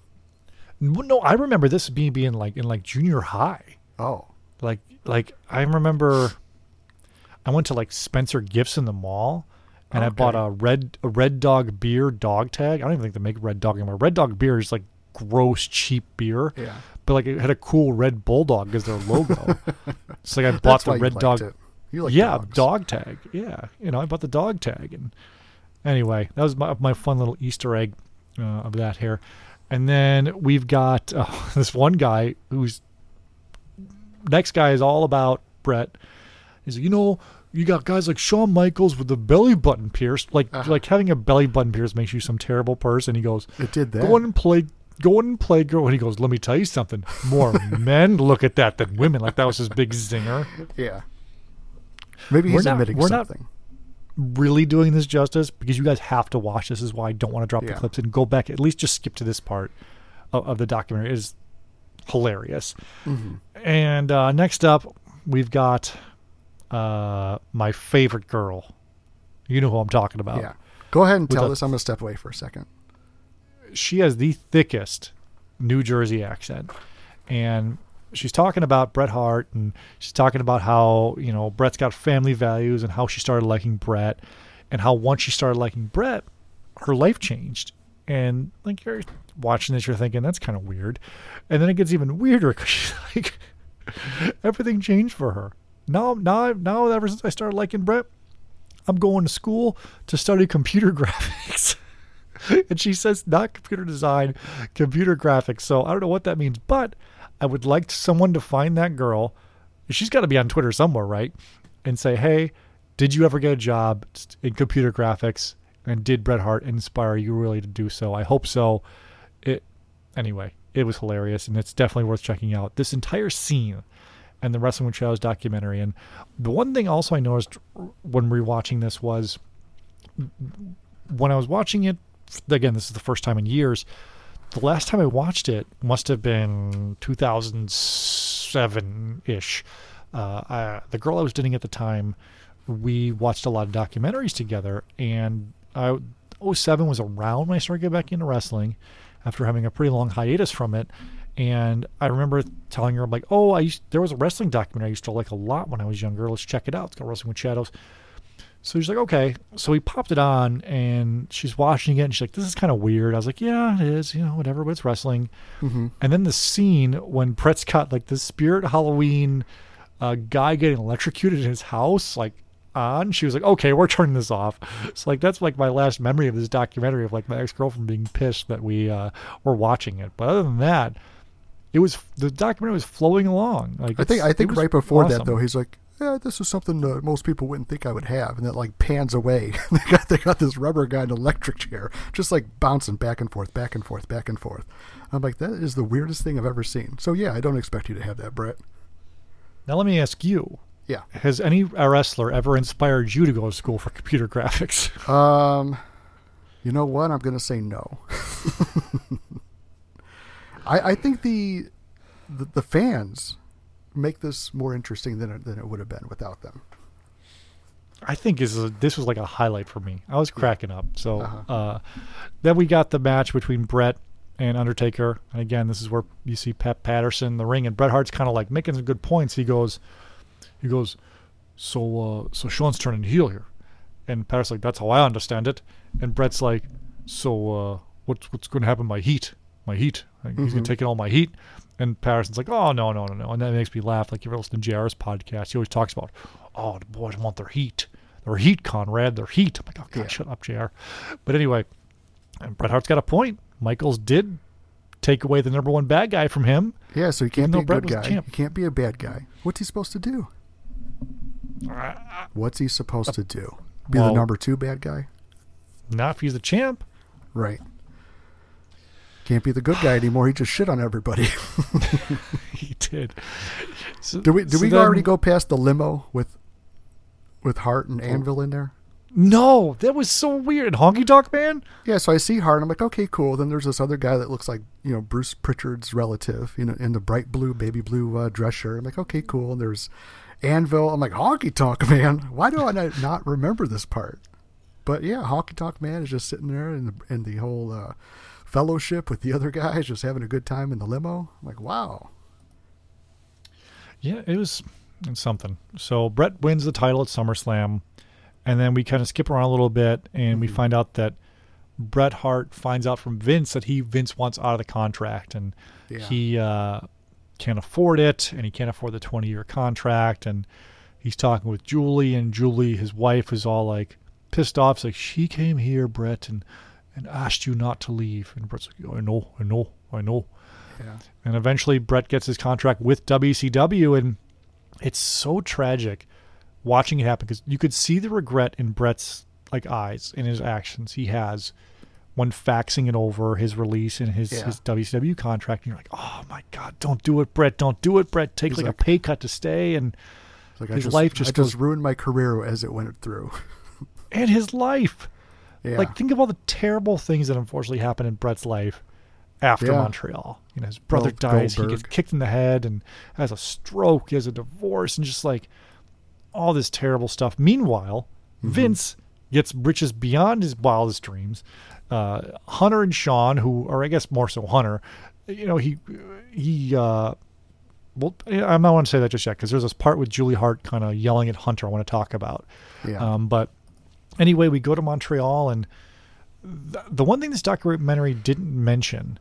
no. I remember this being being like in like junior high. Oh, like like I remember I went to like Spencer Gifts in the mall and I bought a red a red dog beer dog tag. I don't even think they make red dog anymore. Red dog beer is like gross cheap beer. Yeah. But like it had a cool red bulldog as their logo. it's like I bought that's the red dog It. You like yeah, dogs. dog tag. Yeah, you know, I bought the dog tag, and anyway, that was my my fun little Easter egg uh, of that here. And then we've got uh, this one guy who's next guy is all about Bret. He's like, you know, you got guys like Shawn Michaels with the belly button pierced. Like Uh-huh. like having a belly button pierced makes you some terrible person. He goes, It did that. Go and play. Go on and play, girl. And he goes, "Let me tell you something. More men look at that than women." Like that was his big zinger. Yeah. Maybe We're he's not- we're not- really doing this justice because you guys have to watch. This is why I don't want to drop the clips and go back. At least just skip to this part of, of the documentary. It is hilarious. And uh, next up, we've got uh, my favorite girl. You know who I'm talking about. Yeah. Go ahead and With tell a- this. I'm going to step away for a second. She has the thickest New Jersey accent. And she's talking about Bret Hart and she's talking about how, you know, Bret's got family values and how she started liking Bret and how once she started liking Bret, her life changed. And like you're watching this, you're thinking that's kind of weird. And then it gets even weirder because she's like, everything changed for her. Now, now, now, ever since I started liking Bret, I'm going to school to study computer graphics. and she says not computer design, computer graphics. So I don't know what that means, but I would like someone to find that girl. She's got to be on Twitter somewhere, right? And say, hey, did you ever get a job in computer graphics? And did Bret Hart inspire you really to do so? I hope so. It anyway, it was hilarious, and it's definitely worth checking out. This entire scene and the Wrestling with documentary. And the one thing also I noticed when rewatching this was when I was watching it again, this is the first time in years. The last time I watched it must have been 2007 ish. Uh, the girl I was dating at the time, we watched a lot of documentaries together, and I, 07 was around when I started getting back into wrestling after having a pretty long hiatus from it. And I remember telling her, I'm like, oh, I used, there was a wrestling documentary I used to like a lot when I was younger. Let's check it out. It's called Wrestling with Shadows. So she's like, okay. So we popped it on and she's watching it and she's like, this is kind of weird. I was like, yeah, it is, you know, whatever, but it's wrestling. And then the scene when Bret's got like the spirit Halloween uh, guy getting electrocuted in his house, like on, she was like, okay, we're turning this off. So like, that's like my last memory of this documentary of like my ex-girlfriend being pissed that we uh, were watching it. But other than that, it was, the documentary was flowing along. Like I think I think right before that though, he's like, "Yeah, this is something that most people wouldn't think I would have," and it like pans away. they got they got this rubber guy in an electric chair, just like bouncing back and forth, back and forth, back and forth. I'm like, that is the weirdest thing I've ever seen. So yeah, I don't expect you to have that, Bret. Now let me ask you: Yeah. Has any wrestler ever inspired you to go to school for computer graphics? Um, you know what? I'm gonna say no. I I think the, the the fans make this more interesting than it, than it would have been without them. I think is a, this was like a highlight for me. I was cracking up. So Uh-huh. uh, then we got the match between Bret and Undertaker, and again, this is where you see Pat Patterson in the ring, and Bret Hart's kind of like making some good points. He goes, he goes, so uh, so Shawn's turning heel here, and Patterson's like, that's how I understand it, and Bret's like, so uh, what's what's going to happen? My heat, my heat. Like, He's going to take in all my heat. And Patterson's like, oh, no, no, no, no. And that makes me laugh. Like, you ever listen to JR's podcast, he always talks about, oh, the boys want their heat. Their heat, Conrad, their heat. I'm like, oh, God, Yeah. shut up, JR. But anyway, and Bret Hart's got a point. Michaels did take away the number one bad guy from him. Yeah, so he can't be a Bret good guy. He can't be a bad guy. What's he supposed to do? What's he supposed to do? Be well- the number two bad guy? Not if he's the champ. Right. Can't be the good guy anymore. He just shit on everybody. He did. So, do we? Do so we then- already go past the limo with with Hart and Anvil in there? No, that was so weird. Honky Tonk Man? Yeah, so I see Hart, and I'm like, okay, cool. Then there's this other guy that looks like, you know, Bruce Pritchard's relative, you know, in the bright blue, baby blue uh, dress shirt. I'm like, okay, cool. And there's Anvil. I'm like, Honky Tonk Man. Why do I not- not remember this part? But yeah, Honky Tonk Man is just sitting there in the, in the whole uh, fellowship with the other guys, just having a good time in the limo. I'm like, wow. Yeah, it was something. So Bret wins the title at SummerSlam, and then we kind of skip around a little bit, and we find out that Bret Hart finds out from Vince that he Vince wants out of the contract, and Yeah. he uh, can't afford it, and he can't afford the twenty year contract, and he's talking with Julie, and Julie, his wife, is all like pissed off. It's like she came here, Bret, and and asked you not to leave, and Bret's like, I know, I know, I know. Yeah. And eventually Bret gets his contract with WCW and it's so tragic watching it happen because you could see the regret in Bret's like eyes in his actions he has when faxing it over his release and his, Yeah. his WCW contract and you're like, Oh my god, don't do it, Bret, don't do it, Bret. Take like, like- a pay cut to stay and like His just, life just I just goes- ruined my career as it went through. and his life. Yeah. Like, think of all the terrible things that unfortunately happened in Bret's life after Yeah. Montreal. You know, his brother Gold- dies, he gets kicked in the head and has a stroke, he has a divorce, and just like all this terrible stuff. Meanwhile, Mm-hmm. Vince gets riches beyond his wildest dreams. Uh, Hunter and Shawn, who, or I guess more so Hunter, you know, he he. Uh, well, I'm not want to say that just yet because there's this part with Julie Hart kind of yelling at Hunter. I want to talk about. Yeah. Um, but anyway, we go to Montreal, and the, the one thing this documentary didn't mention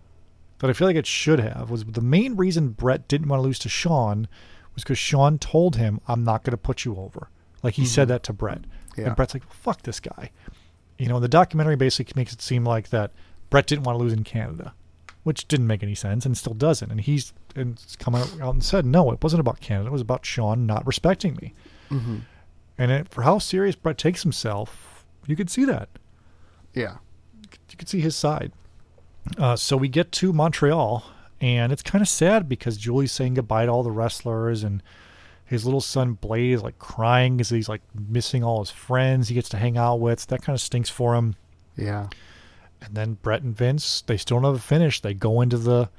that I feel like it should have was the main reason Bret didn't want to lose to Shawn was because Shawn told him, "I'm not going to put you over." Like he said that to Bret, Mm-hmm. Yeah. and Bret's like, well, "Fuck this guy." You know, the documentary basically makes it seem like that Bret didn't want to lose in Canada, which didn't make any sense and still doesn't. And he's and come out, out and said, "No, it wasn't about Canada. It was about Shawn not respecting me." Mm-hmm. And it, for how serious Bret takes himself, you could see that yeah. you can see his side. Uh, so we get to Montreal, and it's kind of sad because Julie's saying goodbye to all the wrestlers, and his little son Blade like crying because he's like missing all his friends he gets to hang out with. That kind of stinks for him. Yeah. And then Bret and Vince, they still don't have a finish. They go into the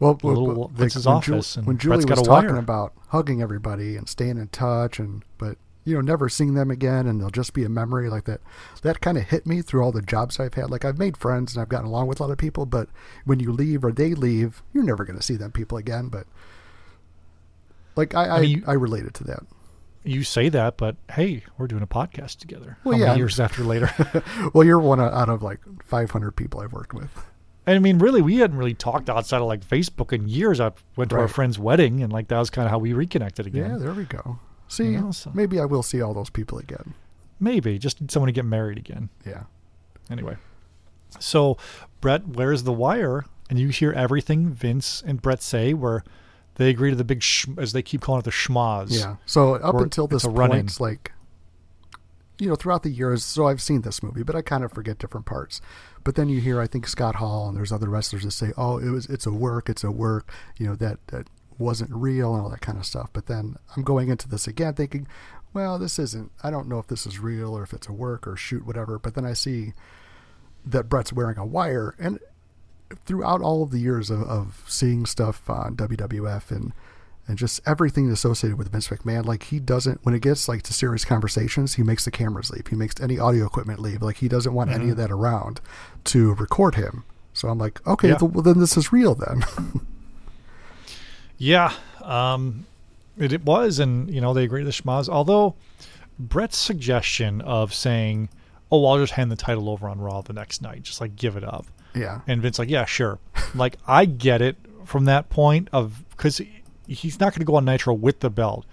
Well, Little well, Vince's when Ju- office, and when Bret's Julie got was a talking wire. about hugging everybody and staying in touch, and but you know never seeing them again, and they'll just be a memory like that. That kind of hit me through all the jobs I've had. Like I've made friends and I've gotten along with a lot of people, but when you leave or they leave, you're never going to see them people again. But like I, I, mean, I related to that. you say that, but hey, we're doing a podcast together. Well, How yeah. many years after later? Well, you're one out of like 500 people I've worked with. I mean, really, we hadn't really talked outside of like Facebook in years. I went to our friend's wedding, and like that was kind of how we reconnected again. Yeah, there we go. See, Yeah, so- maybe I will see all those people again. Maybe just someone to get married again. Yeah. Anyway, so Bret wears the wire, and you hear everything Vince and Bret say, where they agree to the big, sh- as they keep calling it, the schmaz. Yeah. So up Or until this point, run-in. it's like, you know, throughout the years, so I've seen this movie, but I kind of forget different parts. But then you hear, I think Scott Hall and there's other wrestlers that say, "Oh, it was, it's a work, it's a work," you know, that that wasn't real and all that kind of stuff. But then I'm going into this again, thinking, well, this isn't. I don't know if this is real or if it's a work or shoot, whatever. But then I see that Bret's wearing a wire, and throughout all of the years of, of seeing stuff on WWF and and just everything associated with Vince McMahon, like he doesn't when it gets like to serious conversations, he makes the cameras leave. He makes any audio equipment leave. Like he doesn't want any mm-hmm. of that around to record him. So I'm like, okay, Yeah. th- well then this is real then. Yeah, um, it, it was, and you know they agree to the schmaz. Although Bret's suggestion of saying, "Oh, I'll just hand the title over on Raw the next night, just like give it up," yeah, and Vince like, "Yeah, sure." like I get it from that point of because he's not going to go on Nitro with the belt,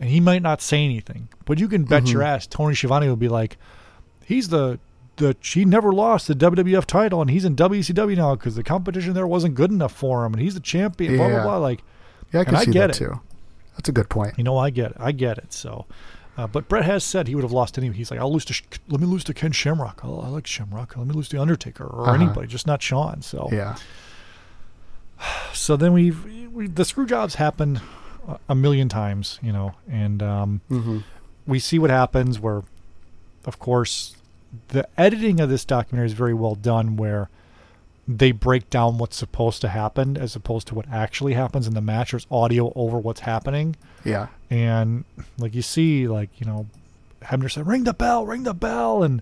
and he might not say anything, but you can bet your ass Tony Schiavone will be like, "He's the." The, he never lost the WWF title, and he's in WCW now because the competition there wasn't good enough for him, and he's the champion. Blah blah blah. Like, yeah, I can And I get that it. too. That's a good point. you know, I get it. I get it. So, uh, but Bret has said he would have lost anyway. He's like, I'll lose to, Sh- let me lose to Ken Shamrock. Oh, I like Shamrock. Let me lose to Undertaker or Uh-huh. anybody, just not Shawn. So, Yeah, so then we've, we, the screw jobs happen a- a million times, you know, and um, Mm-hmm. we see what happens where, of course, the editing of this documentary is very well done where they break down what's supposed to happen as opposed to what actually happens in the match. There's audio over what's happening. yeah, and like you see, like you know, Hebner said, "Ring the bell, ring the bell," and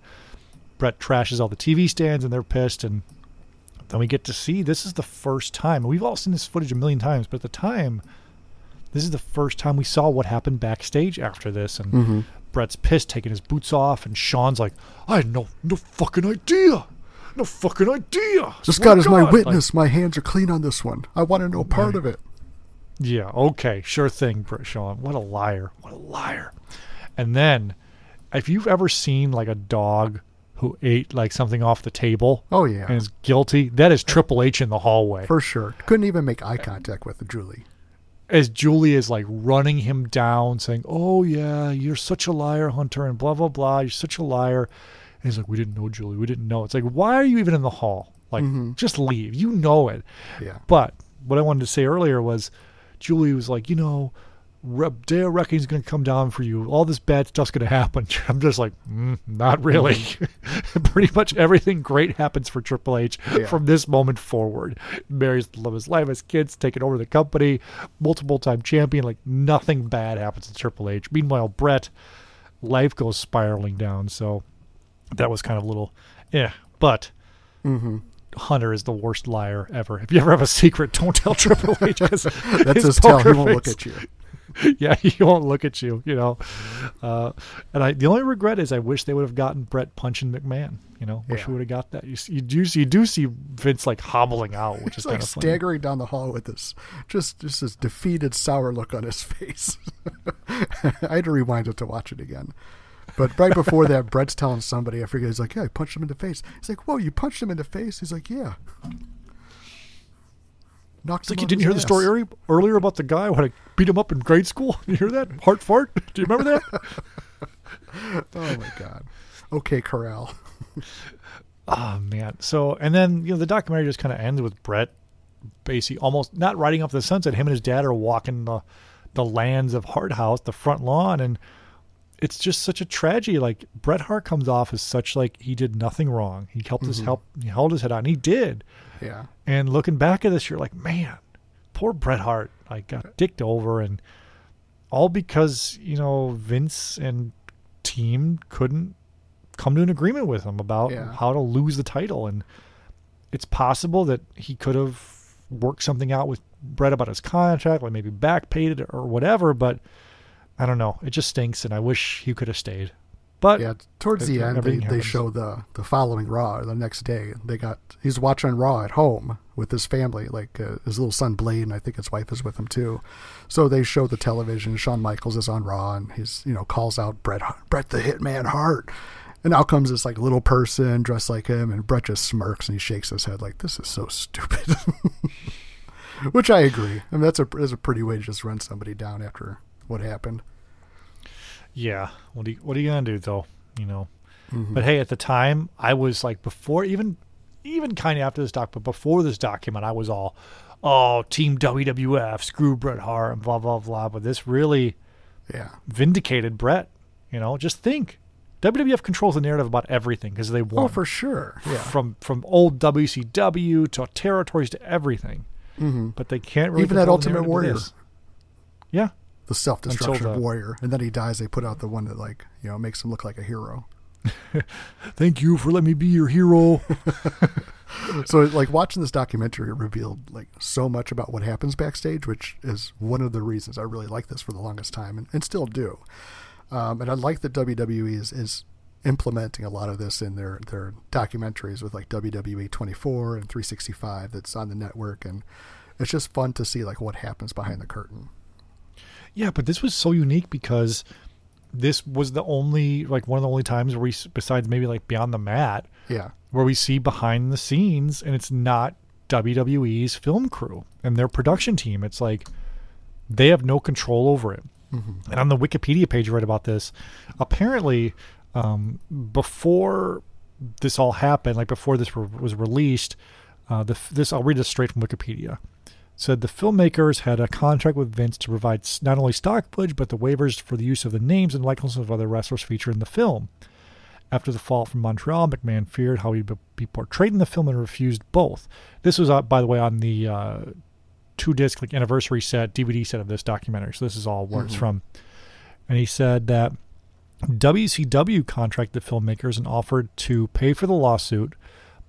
Bret trashes all the TV stands, and they're pissed. And then we get to see this is the first time we've all seen this footage a million times, but at the time, this is the first time we saw what happened backstage after this. And Mm-hmm. Bret's pissed, taking his boots off, and Shawn's like, "I had no no fucking idea." No fucking idea. This guy is my God." Like, witness. my hands are clean on this one. I want to know part of it. Yeah, okay, sure thing, Shawn. What a liar. What a liar. And then, if you've ever seen like a dog who ate like something off the table Oh yeah, and is guilty, that is Triple H in the hallway. for sure. Couldn't even make eye contact with Julie. As Julie is like running him down, saying, Oh, yeah, you're such a liar, Hunter, and blah, blah, blah. You're such a liar. And he's like, We didn't know, Julie. We didn't know. It's like, Why are you even in the hall? Like, mm-hmm. just leave. You know it. Yeah. But what I wanted to say earlier was Julie was like, you know, day of reckoning is going to come down for you. All this bad stuff's going to happen. I'm just like, mm, not really. Mm. Pretty much everything great happens for Triple H Yeah. from this moment forward. Marries the love of his life, his kids, taking over the company, multiple time champion. Like nothing bad happens to Triple H. Meanwhile, Bret, life goes spiraling down. So that was kind of a little, yeah. But mm-hmm. Hunter is the worst liar ever. If you ever have a secret, don't tell Triple H. That's his his tell. He won't look at you. yeah, he won't look at you, you know. Uh, and I, the only regret is I wish they would have gotten Bret punching McMahon. You know, wish Yeah. we would have got that. You, you do, see- you do see Vince like hobbling out, which He's is like kind of funny. staggering down the hall with this just just this defeated, sour look on his face. I had to rewind it to watch it again. But right before that, Bret's telling somebody, I forget, he's like, Yeah, I punched him in the face. He's like, Whoa, you punched him in the face? He's like, Yeah. Knocked like you didn't hear the story early, earlier about the guy who had to beat him up in grade school. You hear that? Hart fart. Do you remember that? Oh my god. Okay, Corral. Oh man. So and then you know the documentary just kind of ends with Bret basically almost not riding off the sunset. Him and his dad are walking the the lands of Hart House, the front lawn, and it's just such a tragedy. Like Bret Hart comes off as such like he did nothing wrong. He helped his mm-hmm. help. He held his head on. He did. Yeah. And looking back at this, you're like, man, poor Bret Hart. Like got dicked over, and all because you know Vince and team couldn't come to an agreement with him about Yeah. how to lose the title. And it's possible that he could have worked something out with Bret about his contract, like maybe back paid it or whatever. But I don't know. It just stinks, and I wish he could have stayed. But Yeah, towards the end, they, they show the the following Raw the next day. They got he's watching Raw at home with his family, like uh, his little son Blade, and I think his wife is with him too. So they show the television. Shawn Michaels is on Raw, and he's you know calls out Bret Bret the Hitman Hart, and out comes this like little person dressed like him, and Bret just smirks and he shakes his head like this is so stupid. Which I agree. I mean that's a that's a pretty way to just run somebody down after what happened. Yeah. What are you, what are you gonna do though? You know. But hey, at the time, I was like before even even kind of after this doc, but before this document, I was all, oh, Team WWF, screw Bret Hart, and blah blah blah. But this really Yeah. vindicated Bret. You know, just think, WWF controls the narrative about everything because they won. Oh, for sure. Yeah. From from old WCW to territories to everything. Mm-hmm. But they can't really Even that Ultimate Warrior. Yeah. The self-destruction warrior and then he dies they put out the one that like you know makes him look like a hero. Thank you for letting me be your hero. so like watching this documentary revealed like so much about what happens backstage which is one of the reasons i really like this for the longest time and, and still do. Um, and i like that wwe is, is implementing a lot of this in their, their documentaries with like wwe 24 and 365 that's on the network and it's just fun to see like what happens behind the curtain Yeah, but this was so unique because this was the only like one of the only times where we besides maybe like beyond the mat yeah where we see behind the scenes and it's not WWE's film crew and their production team. It's like they have no control over it. And on the Wikipedia page, read about this. Apparently, um, before this all happened, like before this were, was released, uh, the, this I'll read this straight from Wikipedia. Said the filmmakers had a contract with Vince to provide not only stock footage but the waivers for the use of the names and likenesses of other wrestlers featured in the film. After the fall from Montreal, McMahon feared how he'd be portrayed in the film and refused both. This was, uh, by the way, on the uh, two disc like anniversary set, DVD set of this documentary. So this is all where it's from. And he said that WCW contracted the filmmakers and offered to pay for the lawsuit,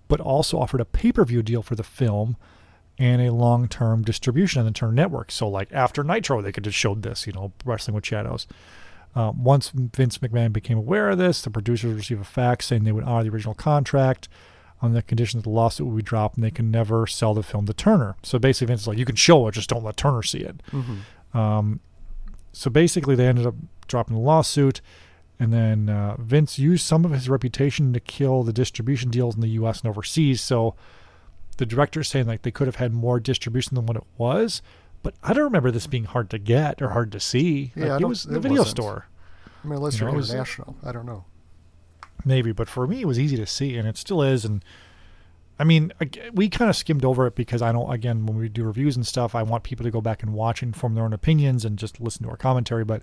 but also offered a pay per view deal for the film and a long term distribution on the Turner Network. So, like after Nitro, they could have showed this, you know, Wrestling with Shadows. Uh, once Vince McMahon became aware of this, the producers received a fax saying they would honor the original contract on the condition that the lawsuit would be dropped and they can never sell the film to Turner. So basically, Vince is like, you can show it, just don't let Turner see it. Um, so basically, they ended up dropping the lawsuit, and then uh, Vince used some of his reputation to kill the distribution deals in the U.S. and overseas. So the director saying like they could have had more distribution than what it was, but I don't remember this being hard to get or hard to see. Yeah, Like, I it was the video wasn't. store. i mean unless You you know, it was- international i don't know maybe but for me it was easy to see and it still is and I mean, we kind of skimmed over it because I don't. Again, when we do reviews and stuff, I want people to go back and watch and form their own opinions and just listen to our commentary. But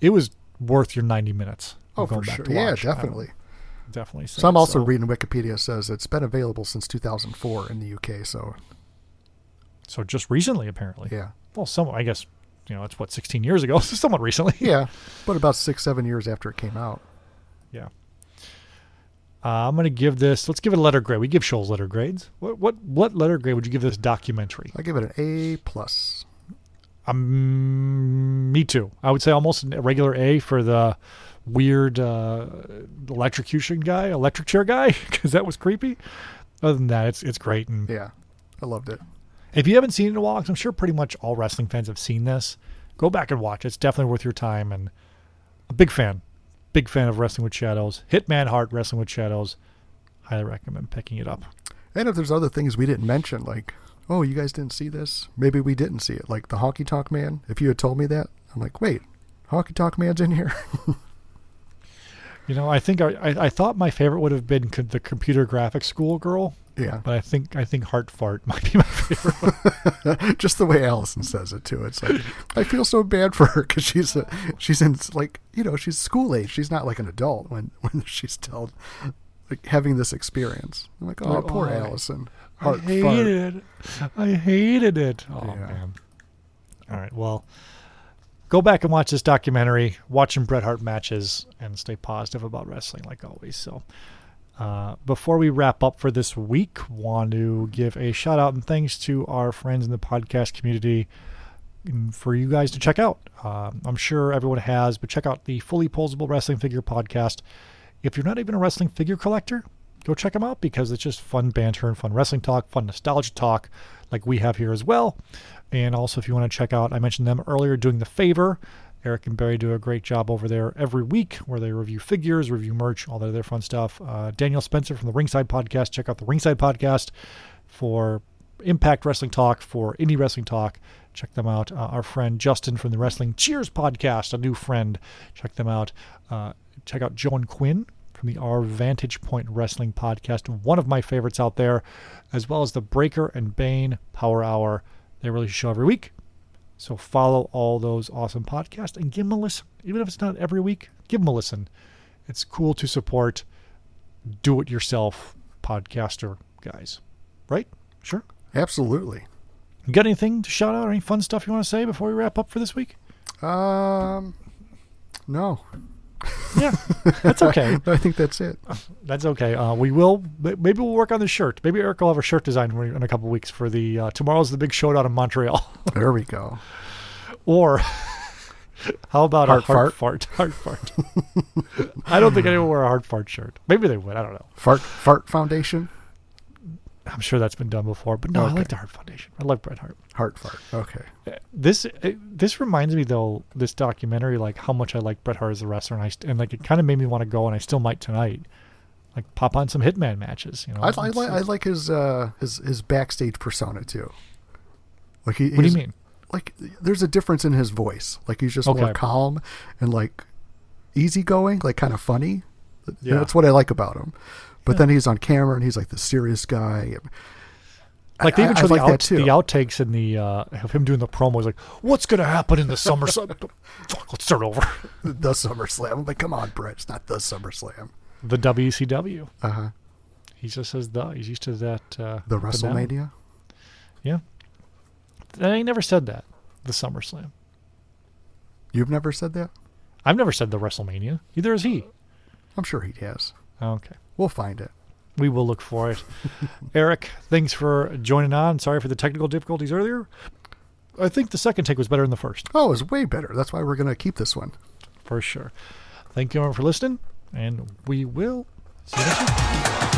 it was worth your ninety minutes. Oh, for back sure. Yeah, definitely. Definitely. So I'm also so. reading Wikipedia says it's been available since 2004 in the UK. So So just recently, apparently. yeah, Well, some. I guess you know it's what sixteen years ago. So somewhat recently. yeah, but about six, seven years after it came out. Yeah. Uh, I'm gonna give this. Let's give it a letter grade. We give Shoals letter grades. What what what letter grade would you give this documentary? I give it an A plus. Um, me too. I would say almost a regular A for the weird uh, electrocution guy, electric chair guy, because that was creepy. Other than that, it's it's great. And Yeah, I loved it. if you haven't seen it in a while, 'cause I'm sure pretty much all wrestling fans have seen this, go back and watch. It's definitely worth your time. And a big fan, big fan of Wrestling with Shadows. Hitman Hart Wrestling with Shadows. Highly recommend picking it up. And if there's other things we didn't mention, like, oh, you guys didn't see this, maybe we didn't see it, like the Honky Tonk Man. If you had told me that, I'm like, wait, Honky Tonk Man's in here. You know, I think I, I, I thought my favorite would have been co- the computer graphics school girl, yeah, but I think I think Hart Fart might be my favorite. just the way Allison says it too. It's like I feel so bad for her because she's a, she's in like you know she's school age. She's not like an adult when when she's told like having this experience. I'm like, oh, Oh, poor I- Allison. I Hart fart. hated it. I hated it. Oh Yeah. man. All right. Well, go back and watch this documentary. Watch some Bret Hart matches and stay positive about wrestling, like always. So, uh, before we wrap up for this week, want to give a shout out and thanks to our friends in the podcast community mm, for you guys to check out. Um, I'm sure everyone has, but check out the Fully Posable Wrestling Figure podcast. If you're not even a wrestling figure collector, go check them out because it's just fun banter and fun wrestling talk, fun nostalgia talk, like we have here as well. And also, if you want to check out, I mentioned them earlier, doing the favor. Eric and Barry do a great job over there every week where they review figures, review merch, all that other fun stuff. Uh, Daniel Spencer from the Ringside Podcast. Check out the Ringside Podcast for Impact Wrestling Talk, for Indie Wrestling Talk. Check them out. Uh, our friend Justin from the Wrestling Cheers Podcast, a new friend. Check them out. Uh, check out Joan Quinn from the Our Vantage Point Wrestling Podcast, one of my favorites out there, as well as the Breaker and Bane Power Hour. They release a show every week. So follow all those awesome podcasts and give them a listen. Even if it's not every week, give them a listen. It's cool to support do it yourself podcaster guys. Right? Sure. Absolutely. You got anything to shout out or any fun stuff you want to say before we wrap up for this week? Um, no, Yeah, that's okay. I think that's it. That's okay. Uh, we will. Maybe we'll work on the shirt. Maybe Eric will have a shirt design in a couple weeks for the uh, tomorrow's the big showdown in Montreal. There we go. or how about Hart a Hart fart? Hart fart. I don't think anyone will wear a Hart fart shirt. Maybe they would. I don't know. Fart Fart Foundation. I'm sure that's been done before. But no, I like the Hart Foundation. I like Bret Hart. Heart Fart. Okay. This it, this reminds me though. This documentary, like how much I like Bret Hart as a wrestler, and I and like it kind of made me want to go, and I still might tonight. Like pop on some Hitman matches. You know. I, I, like I like his uh his his backstage persona too. Like he. What do you mean? Like there's a difference in his voice. Like he's just more calm and like easygoing, like kind of funny. Yeah. That's what I like about him. But then he's on camera and he's like the serious guy. Like they even I show the, like that out, too. the outtakes in the uh, of him doing the promos. Like, what's gonna happen in the summer? Su- Fuck, let's start over. the SummerSlam. I'm like, come on, Brett. It's not the SummerSlam. The WCW. Uh huh. He just says the. He's used to that. Uh, The. WrestleMania. Yeah. I never said that. The SummerSlam. You've never said that? I've never said the WrestleMania. Either has he. I'm sure he has. Okay. We'll find it. We will look for it. Eric, thanks for joining on. Sorry for the technical difficulties earlier. I think the second take was better than the first, Oh, it was way better. That's why we're gonna keep this one. for sure. Thank you everyone for listening, and we will see you next week.